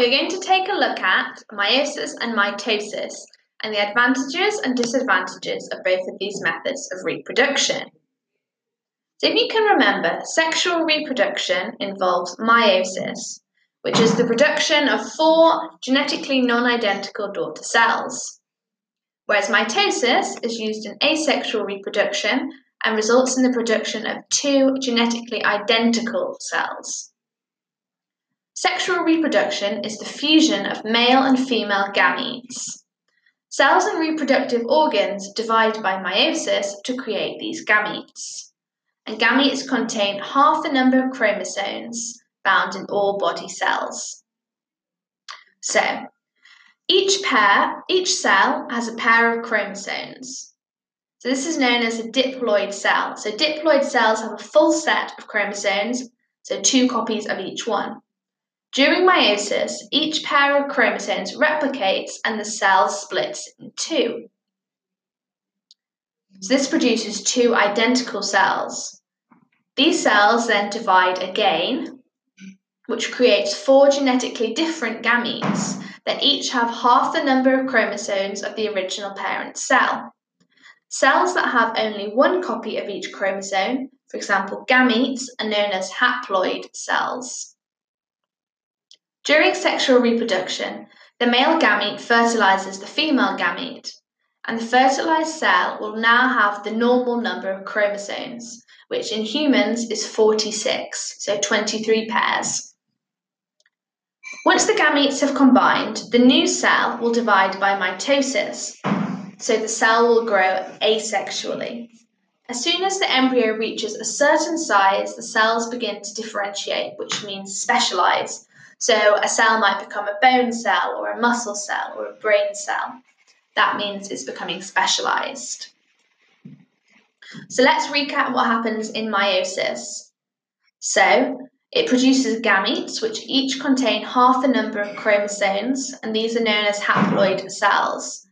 We're going to take a look at meiosis and mitosis and the advantages and disadvantages of both of these methods of reproduction. So if you can remember, sexual reproduction involves meiosis, which is the production of four genetically non-identical daughter cells, whereas mitosis is used in asexual reproduction and results in the production of two genetically identical cells. Sexual reproduction is the fusion of male and female gametes. Cells and reproductive organs divide by meiosis to create these gametes. And gametes contain half the number of chromosomes found in all body cells. So, each pair, each cell has a pair of chromosomes. So this is known as a diploid cell. So diploid cells have a full set of chromosomes, so two copies of each one. During meiosis, each pair of chromosomes replicates and the cell splits in two. So this produces two identical cells. These cells then divide again, which creates four genetically different gametes that each have half the number of chromosomes of the original parent cell. Cells that have only one copy of each chromosome, for example gametes, are known as haploid cells. During sexual reproduction, the male gamete fertilizes the female gamete, and the fertilized cell will now have the normal number of chromosomes, which in humans is 46, so 23 pairs. Once the gametes have combined, the new cell will divide by mitosis, so the cell will grow asexually. As soon as the embryo reaches a certain size, the cells begin to differentiate, which means specialize, so a cell might become a bone cell or a muscle cell or a brain cell. That means it's becoming specialized. So let's recap what happens in meiosis. So it produces gametes, which each contain half the number of chromosomes, and these are known as haploid cells.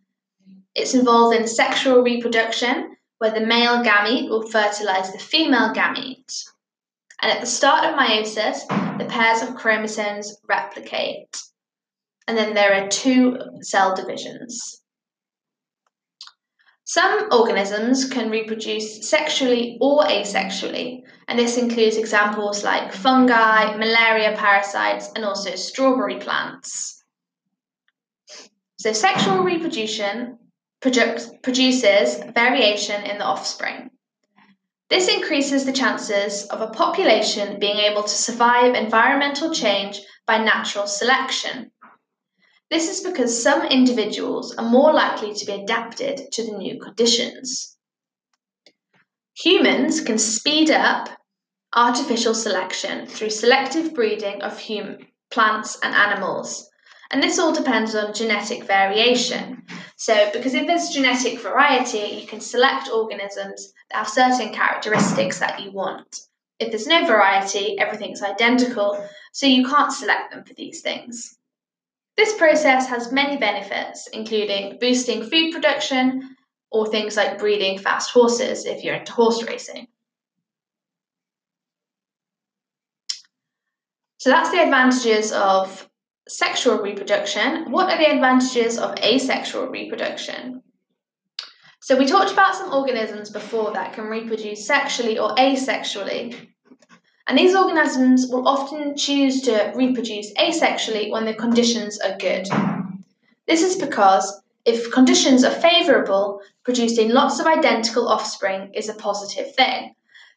It's involved in sexual reproduction, where the male gamete will fertilize the female gamete. And at the start of meiosis, the pairs of chromosomes replicate. And then there are two cell divisions. Some organisms can reproduce sexually or asexually, and this includes examples like fungi, malaria parasites, and also strawberry plants. So, sexual reproduction produces variation in the offspring. This increases the chances of a population being able to survive environmental change by natural selection. This is because some individuals are more likely to be adapted to the new conditions. Humans can speed up artificial selection through selective breeding of hum- plants and animals, and this all depends on genetic variation. So, because if there's genetic variety, you can select organisms that have certain characteristics that you want. If there's no variety, everything's identical, so you can't select them for these things. This process has many benefits, including boosting food production or things like breeding fast horses if you're into horse racing. So that's the advantages of sexual reproduction, what are the advantages of asexual reproduction? So, we talked about some organisms before that can reproduce sexually or asexually. And these organisms will often choose to reproduce asexually when the conditions are good. This is because if conditions are favourable, producing lots of identical offspring is a positive thing.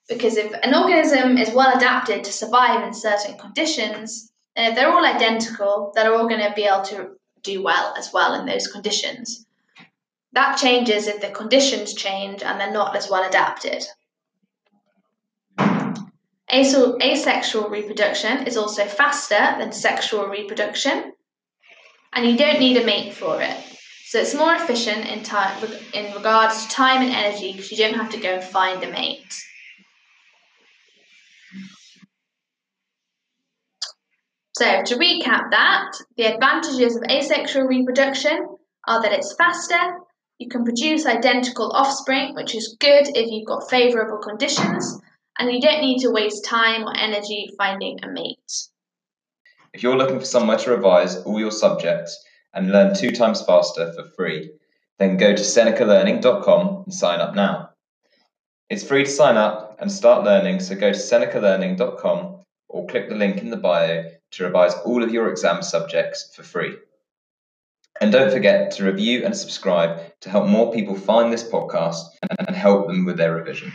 Because if an organism is well adapted to survive in certain conditions, and if they're all identical, they're all going to be able to do well as well in those conditions. That changes if the conditions change and they're not as well adapted. Asexual reproduction is also faster than sexual reproduction, and you don't need a mate for it. So it's more efficient in, time, in regards to time and energy because you don't have to go and find a mate. So, to recap that, the advantages of asexual reproduction are that it's faster, you can produce identical offspring, which is good if you've got favourable conditions, and you don't need to waste time or energy finding a mate. If you're looking for somewhere to revise all your subjects and learn two times faster for free, then go to senecalearning.com and sign up now. It's free to sign up and start learning, so go to senecalearning.com or click the link in the bio to revise all of your exam subjects for free. And don't forget to review and subscribe to help more people find this podcast and help them with their revision.